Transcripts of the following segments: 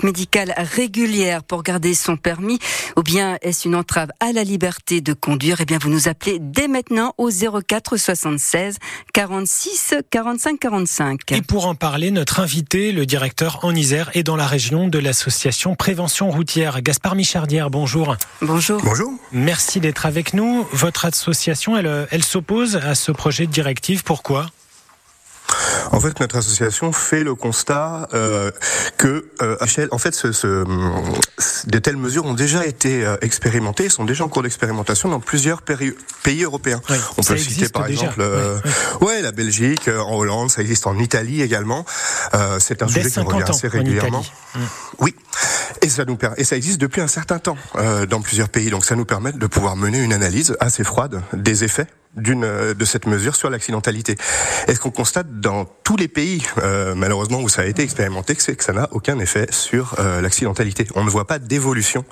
visite médicale régulière pour garder son permis ou bien est-ce une entrave à la liberté de conduire Eh bien, vous nous appelez dès maintenant au 04 76 46 45 45. Et pour en parler, notre invité, le directeur en Isère et dans la région de l'association Prévention routière, Gaspard Michardière. Bonjour. Bonjour. Bonjour. Merci d'être avec nous. Votre association, elle, elle s'oppose à ce projet de directive. Pourquoi? En fait, notre association fait le constat euh, que, euh, en fait, ce, ce, de telles mesures ont déjà été euh, expérimentées, sont déjà en cours d'expérimentation dans plusieurs pays européens. On peut citer par exemple, euh, ouais, la Belgique, euh, en Hollande, ça existe en Italie également. c'est un sujet qui revient assez régulièrement. Oui, et ça nous et ça existe depuis un certain temps dans plusieurs pays. Donc, ça nous permet de pouvoir mener une analyse assez froide des effets d'une euh, de cette mesure sur l'accidentalité. Est-ce qu'on constate dans tous les pays, euh, malheureusement où ça a été expérimenté, que c'est que ça n'a aucun effet sur euh, l'accidentalité? On ne voit pas d'évolution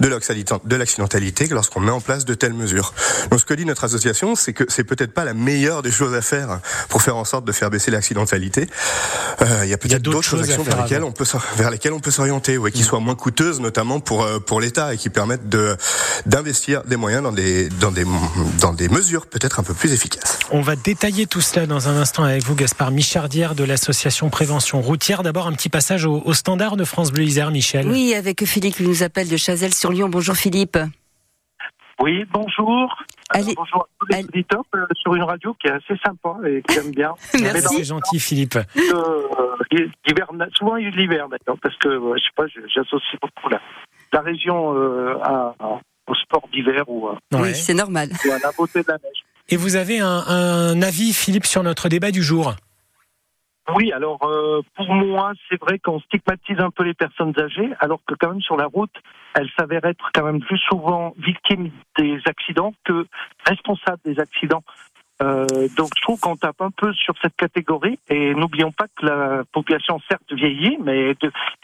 de l'accidentalité lorsqu'on met en place de telles mesures. Donc ce que dit notre association, c'est que c'est peut-être pas la meilleure des choses à faire pour faire en sorte de faire baisser l'accidentalité. il y a peut-être d'autres choses vers lesquelles, on peut, vers lesquelles on peut s'orienter, ouais, qui mm. soient moins coûteuses, notamment pour pour l'État et qui permettent de d'investir des moyens dans des dans des dans des mesures peut-être un peu plus efficace. On va détailler tout cela dans un instant avec vous, Gaspard Michardière de l'association Prévention Routière. D'abord, un petit passage au, standard de France Bleu Isère, Michel. Oui, avec Philippe qui nous appelle de Chazelles-sur-Lyon. Bonjour Philippe. Oui, bonjour. Allez, bonjour à tous les auditeurs euh, sur une radio qui est assez sympa et qui aime bien. Merci. C'est gentil, Philippe. Euh, souvent, il l'hiver d'ailleurs, parce que je sais pas, j'associe beaucoup la, la région euh, à, au sport d'hiver ou, oui, c'est normal. à la beauté de la neige. Et vous avez un, avis, Philippe, sur notre débat du jour? Oui, alors euh, pour moi, c'est vrai qu'on stigmatise un peu les personnes âgées, alors que quand même sur la route, elles s'avèrent être quand même plus souvent victimes des accidents que responsables des accidents. Euh, donc je trouve qu'on tape un peu sur cette catégorie et n'oublions pas que la population certes vieillit, mais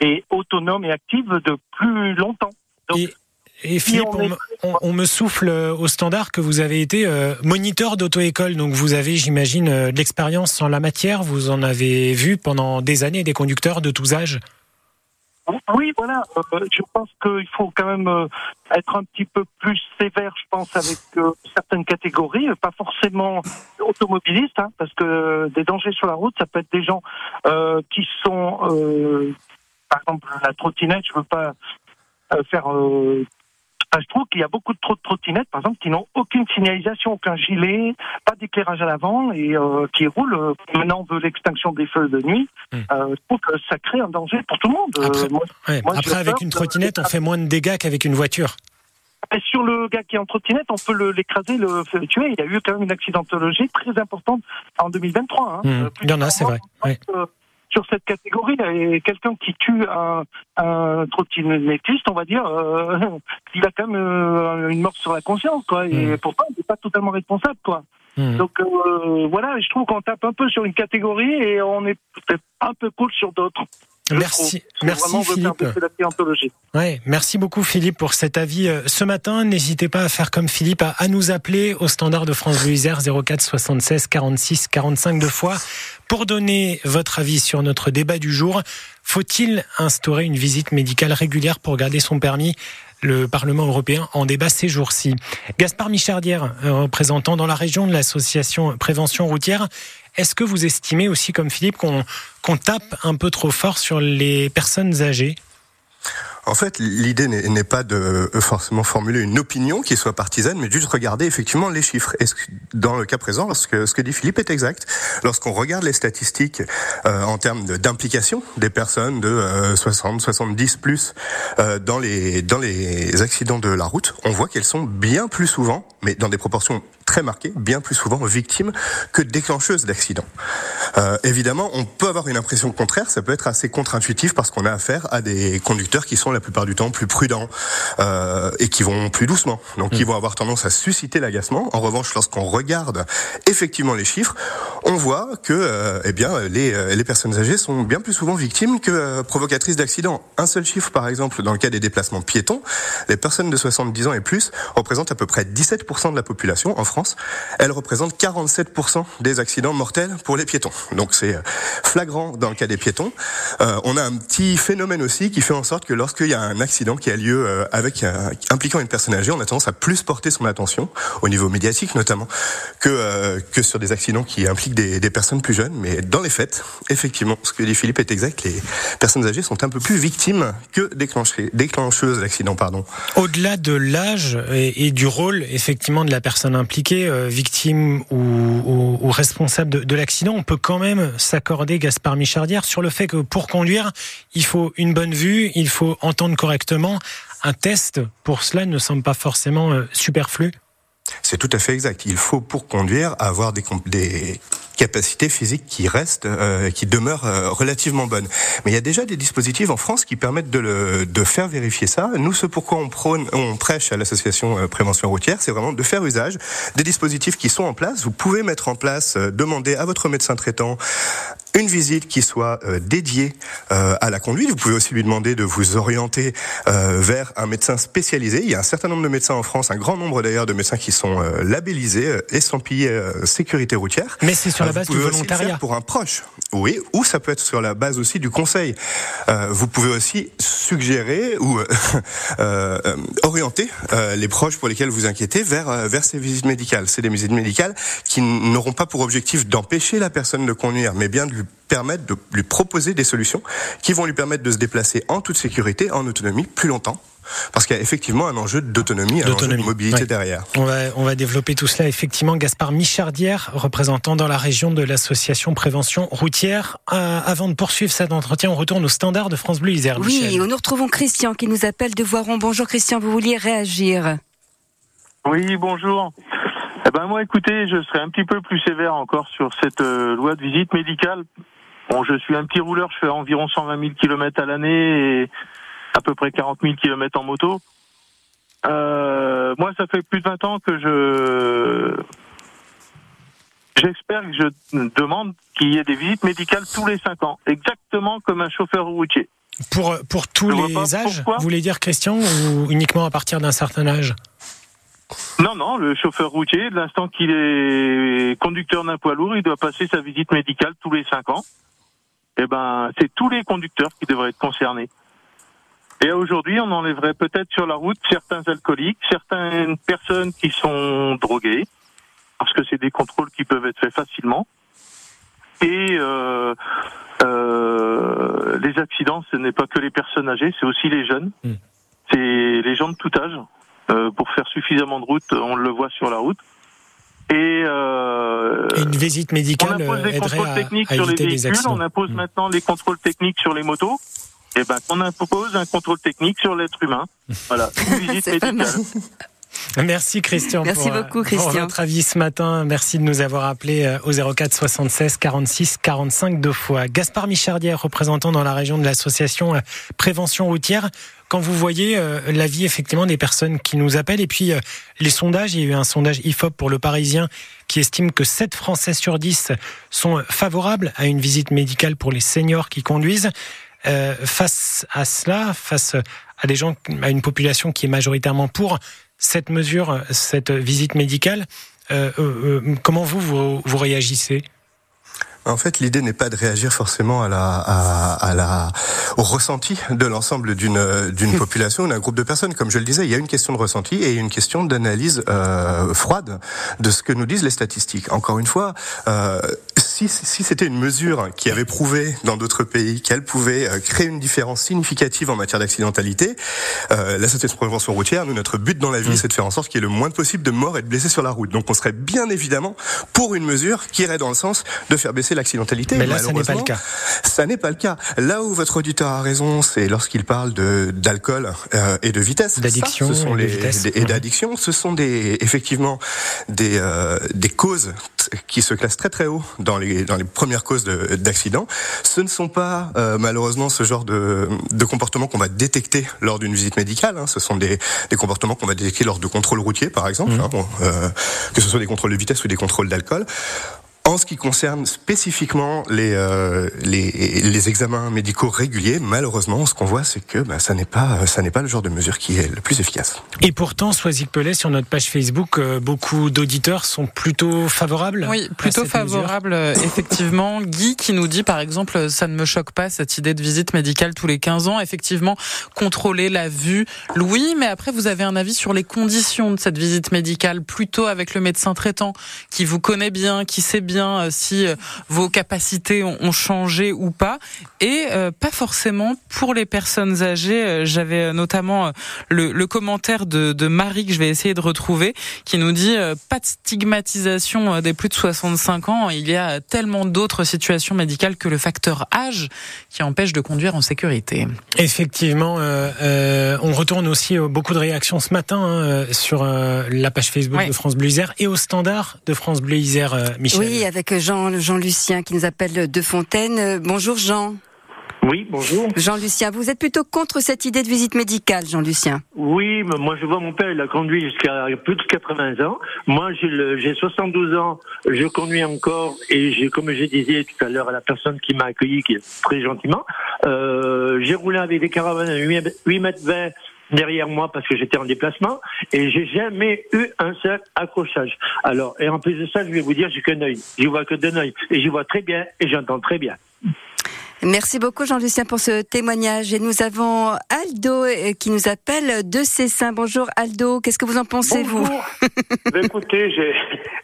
est autonome et active de plus longtemps. Donc, et Philippe, on, me souffle euh, au standard que vous avez été euh, moniteur d'auto-école, donc vous avez, j'imagine, euh, de l'expérience en la matière. Vous en avez vu pendant des années des conducteurs de tous âges. Oui, voilà. je pense qu'il faut quand même être un petit peu plus sévère, je pense, avec certaines catégories, pas forcément automobilistes, hein, parce que des dangers sur la route, ça peut être des gens qui sont, par exemple, la trottinette. Je veux pas faire je trouve qu'il y a beaucoup de trop de trottinettes, par exemple, qui n'ont aucune signalisation, aucun gilet, pas d'éclairage à l'avant et euh, qui roulent. Euh, maintenant, on veut l'extinction des feux de nuit. Hmm. Euh, je trouve que ça crée un danger pour tout le monde. Après, avec une trottinette, on fait moins de dégâts qu'avec une voiture. Et sur le gars qui est en trottinette, on peut l'écraser, le, le, tuer. Il y a eu quand même une accidentologie très importante en 2023. Hein. Hmm. Il y en a, c'est vrai sur cette catégorie. Et quelqu'un qui tue un, un trottinettiste, on va dire, euh, il a quand même euh, une mort sur la conscience, quoi. Et hmm. pourtant, il n'est pas totalement responsable, quoi. Hmm. Donc euh, voilà, je trouve qu'on tape un peu sur une catégorie et on est peut-être un peu cool sur d'autres. Merci, merci Philippe. Ouais, merci beaucoup Philippe pour cet avis euh, ce matin. N'hésitez pas à faire comme Philippe, à, nous appeler au standard de France Bleu Isère 04 76 46 45 deux fois pour donner votre avis sur notre débat du jour. Faut-il instaurer une visite médicale régulière pour garder son permis? Le Parlement européen en débat ces jours-ci. Gaspard Michardière, euh, représentant dans la région de l'association Prévention routière, est-ce que vous estimez aussi, comme Philippe, qu'on tape un peu trop fort sur les personnes âgées? En fait, l'idée n'est pas de euh, forcément formuler une opinion qui soit partisane, mais juste regarder effectivement les chiffres. Dans le cas présent, lorsque, ce que dit Philippe est exact. Lorsqu'on regarde les statistiques euh, en termes d'implication des personnes de 60, euh, 70 plus dans les dans les accidents de la route, on voit qu'elles sont bien plus souvent, mais dans des proportions très marquées, bien plus souvent victimes que déclencheuses d'accidents. Euh, évidemment, on peut avoir une impression contraire, ça peut être assez contre-intuitif parce qu'on a affaire à des conducteurs qui sont la plupart du temps plus prudents euh, et qui vont plus doucement. Donc, ils mm. vont avoir tendance à susciter l'agacement. En revanche, lorsqu'on regarde effectivement les chiffres, on voit que euh, eh bien, les, euh, les personnes âgées sont bien plus souvent victimes que euh, provocatrices d'accidents. Un seul chiffre, par exemple, dans le cas des déplacements piétons, les personnes de 70 ans et plus représentent à peu près 17% de la population en France. Elles représentent 47% des accidents mortels pour les piétons. Donc c'est flagrant dans le cas des piétons. on a un petit phénomène aussi qui fait en sorte que lorsqu'il y a un accident qui a lieu avec impliquant une personne âgée, on a tendance à plus porter son attention au niveau médiatique notamment que que sur des accidents qui impliquent des, personnes plus jeunes. Mais dans les faits, effectivement, ce que dit Philippe est exact. Les personnes âgées sont un peu plus victimes que déclencheuses d'accidents. Pardon. Au-delà de l'âge et, du rôle effectivement de la personne impliquée, euh, victime ou, responsable de, l'accident, on peut quand même s'accorder, Gaspard Michardière, sur le fait que pour conduire, il faut une bonne vue, il faut entendre correctement. Un test pour cela ne semble pas forcément euh, superflu. C'est tout à fait exact. Il faut pour conduire avoir des, des capacité physique qui reste, euh, qui demeure euh, relativement bonne. Mais il y a déjà des dispositifs en France qui permettent de, le, de faire vérifier ça. Nous, ce pourquoi on prône, on prêche à l'association euh, Prévention routière, c'est vraiment de faire usage des dispositifs qui sont en place. Vous pouvez mettre en place, demander à votre médecin traitant une visite qui soit dédiée à la conduite. Vous pouvez aussi lui demander de vous orienter vers un médecin spécialisé. Il y a un certain nombre de médecins en France, un grand nombre d'ailleurs de médecins qui sont labellisés, estampillés sécurité routière. Mais c'est sur base volontariat. pour un proche, oui, ou ça peut être sur la base aussi du conseil. Euh, vous pouvez aussi suggérer ou euh, euh, orienter les proches pour lesquels vous inquiétez vers vers ces visites médicales. C'est des visites médicales qui n'auront pas pour objectif d'empêcher la personne de conduire, mais bien de lui permettre de lui proposer des solutions qui vont lui permettre de se déplacer en toute sécurité, en autonomie, plus longtemps parce qu'il y a effectivement un enjeu d'autonomie, un enjeu de mobilité derrière. On va, on va développer tout cela. Effectivement, Gaspard Michardière, représentant dans la région de l'association Prévention Routière. Euh, avant de poursuivre cet entretien, on retourne au standard de France Bleu Isère. Oui, nous retrouvons Christian qui nous appelle de Voiron. Bonjour Christian, vous vouliez réagir Oui, bonjour. Eh ben moi, écoutez, je serai un petit peu plus sévère encore sur cette euh, loi de visite médicale. Bon, je suis un petit rouleur, je fais environ 120 000 km à l'année et à peu près 40 000 km en moto. Euh, moi, ça fait plus de 20 ans que je j'espère que je demande qu'il y ait des visites médicales tous les 5 ans, exactement comme un chauffeur routier. Pour pour tous les âges, vous voulez dire Christian ou uniquement à partir d'un certain âge? Non, non, le chauffeur routier, de l'instant qu'il est conducteur d'un poids lourd, il doit passer sa visite médicale tous les 5 ans. Eh ben, c'est tous les conducteurs qui devraient être concernés. Et aujourd'hui, on enlèverait peut-être sur la route certains alcooliques, certaines personnes qui sont droguées, parce que c'est des contrôles qui peuvent être faits facilement. Et euh, euh, les accidents, ce n'est pas que les personnes âgées, c'est aussi les jeunes. Hmm. C'est les gens de tout âge. Euh, pour faire suffisamment de route, on le voit sur la route. Et, euh, une visite médicale on impose des contrôles techniques sur les véhicules, on impose hmm. maintenant les contrôles techniques sur les motos eh ben, qu'on impose un contrôle technique sur l'être humain. Voilà, une visite médicale. Merci Christian. Merci pour, beaucoup Christian. Pour votre avis ce matin. Merci de nous avoir appelé euh, au 04 76 46 45 deux fois. Gaspard Michardière, représentant dans la région de l'association euh, Prévention routière. Quand vous voyez euh, la vie effectivement des personnes qui nous appellent et puis les sondages, il y a eu un sondage IFOP pour le Parisien qui estime que 7 Français sur 10 sont favorables à une visite médicale pour les seniors qui conduisent. Euh, face à cela, face à des gens, à une population qui est majoritairement pour cette mesure, cette visite médicale, euh, euh, comment vous, vous, vous réagissez? En fait, l'idée n'est pas de réagir forcément à la, à, la, au ressenti de l'ensemble d'une d'une population, d'un groupe de personnes. Comme je le disais, il y a une question de ressenti et une question d'analyse euh, froide de ce que nous disent les statistiques. Encore une fois, euh, si, si c'était une mesure qui avait prouvé dans d'autres pays qu'elle pouvait euh, créer une différence significative en matière d'accidentalité, euh, la société de prévention routière, nous, notre but dans la vie, mm. c'est de faire en sorte qu'il y ait le moins possible de morts et de blessés sur la route. Donc, on serait bien évidemment pour une mesure qui irait dans le sens de faire baisser l'accidentalité. Mais là, ça n'est pas le cas. Ça n'est pas le cas. Là où votre auditeur a raison, c'est lorsqu'il parle de d'alcool euh, et de vitesse. D'addiction. Ce sont les et d'addiction. Ce sont des effectivement des euh, des causes qui se classent très très haut dans les dans les premières causes d'accidents. Ce ne sont pas euh, malheureusement ce genre de de comportements qu'on va détecter lors d'une visite médicale. Hein. Ce sont des des comportements qu'on va détecter lors de contrôles routiers, par exemple, mmh. hein, bon, que ce soit des contrôles de vitesse ou des contrôles d'alcool En ce qui concerne spécifiquement les, euh, les, les, examens médicaux réguliers, malheureusement, ce qu'on voit, c'est que bah, ça n'est pas ça n'est pas le genre de mesure qui est le plus efficace. Et pourtant, Soisic Pellet, sur notre page Facebook, euh, beaucoup d'auditeurs sont plutôt favorables. Oui, plutôt favorables, euh, effectivement. Guy qui nous dit, par exemple, ça ne me choque pas cette idée de visite médicale tous les 15 ans. Effectivement, contrôler la vue, Louis. Mais après, vous avez un avis sur les conditions de cette visite médicale, plutôt avec le médecin traitant qui vous connaît bien, qui sait bien euh, si euh, vos capacités ont changé ou pas, et euh, pas forcément pour les personnes âgées. J'avais notamment le, commentaire de, de, Marie que je vais essayer de retrouver, qui nous dit pas de stigmatisation des plus de 65 ans. Il y a tellement d'autres situations médicales que le facteur âge qui empêche de conduire en sécurité. Effectivement, on retourne aussi beaucoup de réactions ce matin hein, sur la page Facebook de France Bleu Isère et au standard de France Bleu Isère, Michel. Oui, avec Jean, Jean Lucien qui nous appelle de Fontaine. Bonjour Jean. Oui, bonjour. Jean-Lucien, vous êtes plutôt contre cette idée de visite médicale, Jean-Lucien Oui, mais moi je vois mon père, il a conduit jusqu'à plus de 80 ans. Moi j'ai 72 ans, je conduis encore et j'ai, comme je disais tout à l'heure à la personne qui m'a accueilli, qui est très gentiment, euh, j'ai roulé avec des caravanes à 8 mètres 20 derrière moi parce que j'étais en déplacement et j'ai jamais eu un seul accrochage. Alors, et en plus de ça, je vais vous dire, j'ai qu'un œil. Je vois que d'un œil et je vois très bien et j'entends très bien. Merci beaucoup Jean-Lucien pour ce témoignage. Et nous avons Aldo euh, qui nous appelle de Cessin. Bonjour Aldo, qu'est-ce que vous en pensez vous ben, Écoutez,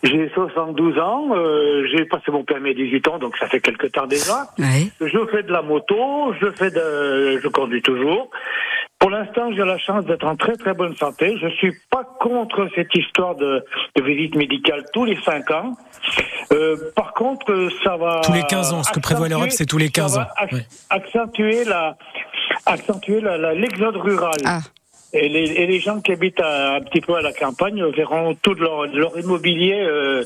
j'ai 72 ans, euh, j'ai passé mon permis à 18 ans, donc ça fait quelque temps déjà. Je fais de la moto, je fais de, je conduis toujours. Pour l'instant, j'ai la chance d'être en très très bonne santé. Je suis pas contre cette histoire de, de visite médicale tous les 5 ans. Euh, par contre, ça va... Tous les 15 ans, ce que prévoit l'Europe, c'est tous les 15 ans. Accentuer la accentuer l'exode rural. Ah. Et les, et les, gens qui habitent un petit peu à la campagne verront tout leur, leur immobilier, euh,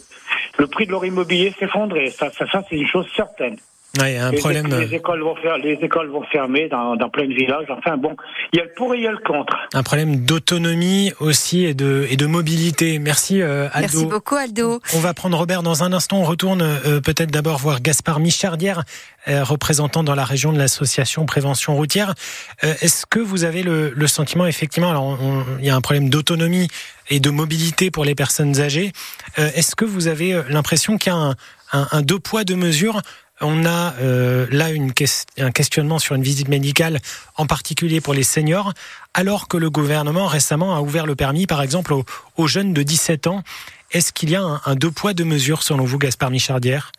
le prix de leur immobilier s'effondrer. Ça, ça, ça c'est une chose certaine. Ouais, un problème. Les, euh, écoles vont faire, les écoles vont fermer dans, dans plein de villages. Enfin bon, il y a le pour et il y a le contre. Un problème d'autonomie aussi et de et de mobilité. Merci euh, Aldo. Merci beaucoup Aldo. On va prendre Robert dans un instant. On retourne euh, peut-être d'abord voir Gaspard Michardière, représentant dans la région de l'association Prévention routière. Est-ce que vous avez le, le sentiment effectivement, alors il y a un problème d'autonomie et de mobilité pour les personnes âgées. Est-ce que vous avez l'impression qu'il y a un, un, un deux poids deux mesures on a euh, là un questionnement sur une visite médicale, en particulier pour les seniors, alors que le gouvernement récemment a ouvert le permis, par exemple, aux, jeunes de 17 ans. Est-ce qu'il y a un, un, deux poids, deux mesures, selon vous, Gaspard Michardière?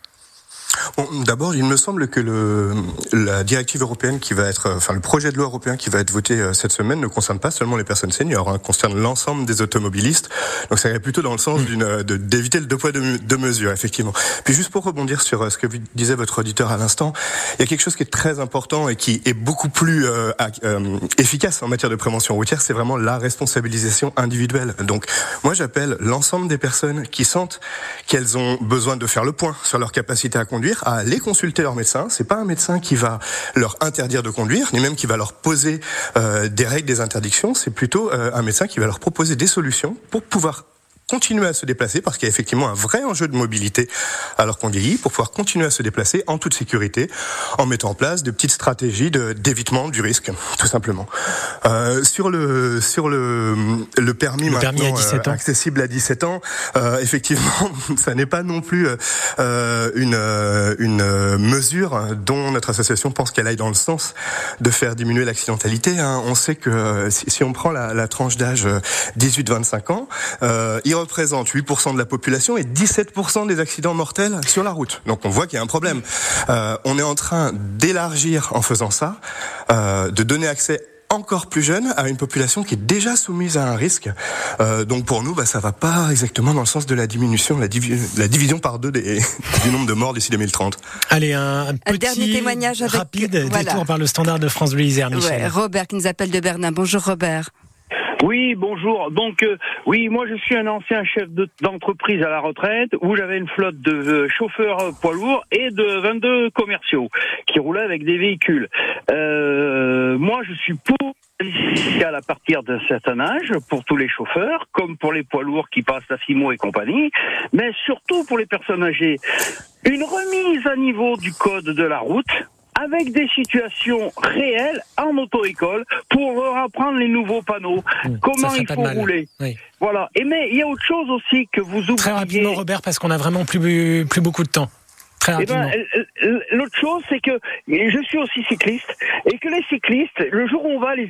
Bon, D'abord, il me semble que le, la directive européenne qui va être, enfin le projet de loi européen qui va être voté euh, cette semaine ne concerne pas seulement les personnes seniors, hein, concerne l'ensemble des automobilistes. Donc ça irait plutôt dans le sens d'une euh, d'éviter le deux poids deux, mesures, effectivement. Puis juste pour rebondir sur euh, ce que disait votre auditeur à l'instant, il y a quelque chose qui est très important et qui est beaucoup plus euh, efficace en matière de prévention routière, c'est vraiment la responsabilisation individuelle. Donc moi j'appelle l'ensemble des personnes qui sentent qu'elles ont besoin de faire le point sur leur capacité à conduire à aller consulter leur médecin. C'est pas un médecin qui va leur interdire de conduire, ni même qui va leur poser euh, des règles, des interdictions. C'est plutôt euh, un médecin qui va leur proposer des solutions pour pouvoir continuer à se déplacer parce qu'il y a effectivement un vrai enjeu de mobilité alors qu'on vieillit pour pouvoir continuer à se déplacer en toute sécurité en mettant en place de petites stratégies d'évitement du risque tout simplement. Euh, sur le sur le le permis, maintenant, à euh, accessible à 17 ans, euh, effectivement, ça n'est pas non plus euh, une une mesure dont notre association pense qu'elle aille dans le sens de faire diminuer l'accidentalité. Hein. On sait que si, si on prend la, la tranche d'âge 18-25 ans, il représente 8% de la population et 17% des accidents mortels sur la route. Donc on voit qu'il y a un problème. Euh, on est en train d'élargir en faisant ça, euh, de donner accès encore plus jeune à une population qui est déjà soumise à un risque. Euh, donc pour nous, bah, ça va pas exactement dans le sens de la diminution, la, la division par deux des, du nombre de morts d'ici 2030. Allez, un, petit dernier témoignage avec, rapide détour par le standard de France Bleu Michel. Robert qui nous appelle de Bernin. Bonjour Robert. Oui, bonjour. Donc, euh, oui, moi je suis un ancien chef d'entreprise à la retraite où j'avais une flotte de euh, chauffeurs poids lourds et de 22 commerciaux qui roulaient avec des véhicules. Euh, moi, je suis pour à partir d'un certain âge pour tous les chauffeurs, comme pour les poids lourds qui passent à Simo et compagnie, mais surtout pour les personnes âgées. Une remise à niveau du code de la route, avec des situations réelles en auto-école pour leur apprendre les nouveaux panneaux, mmh, comment il faut rouler. Voilà. Et mais il y a autre chose aussi que vous oubliez. Très rapidement, Robert, parce qu'on a vraiment plus plus beaucoup de temps. Très eh ben, rapidement. L'autre chose, c'est que je suis aussi cycliste et que les cyclistes, le jour où on va les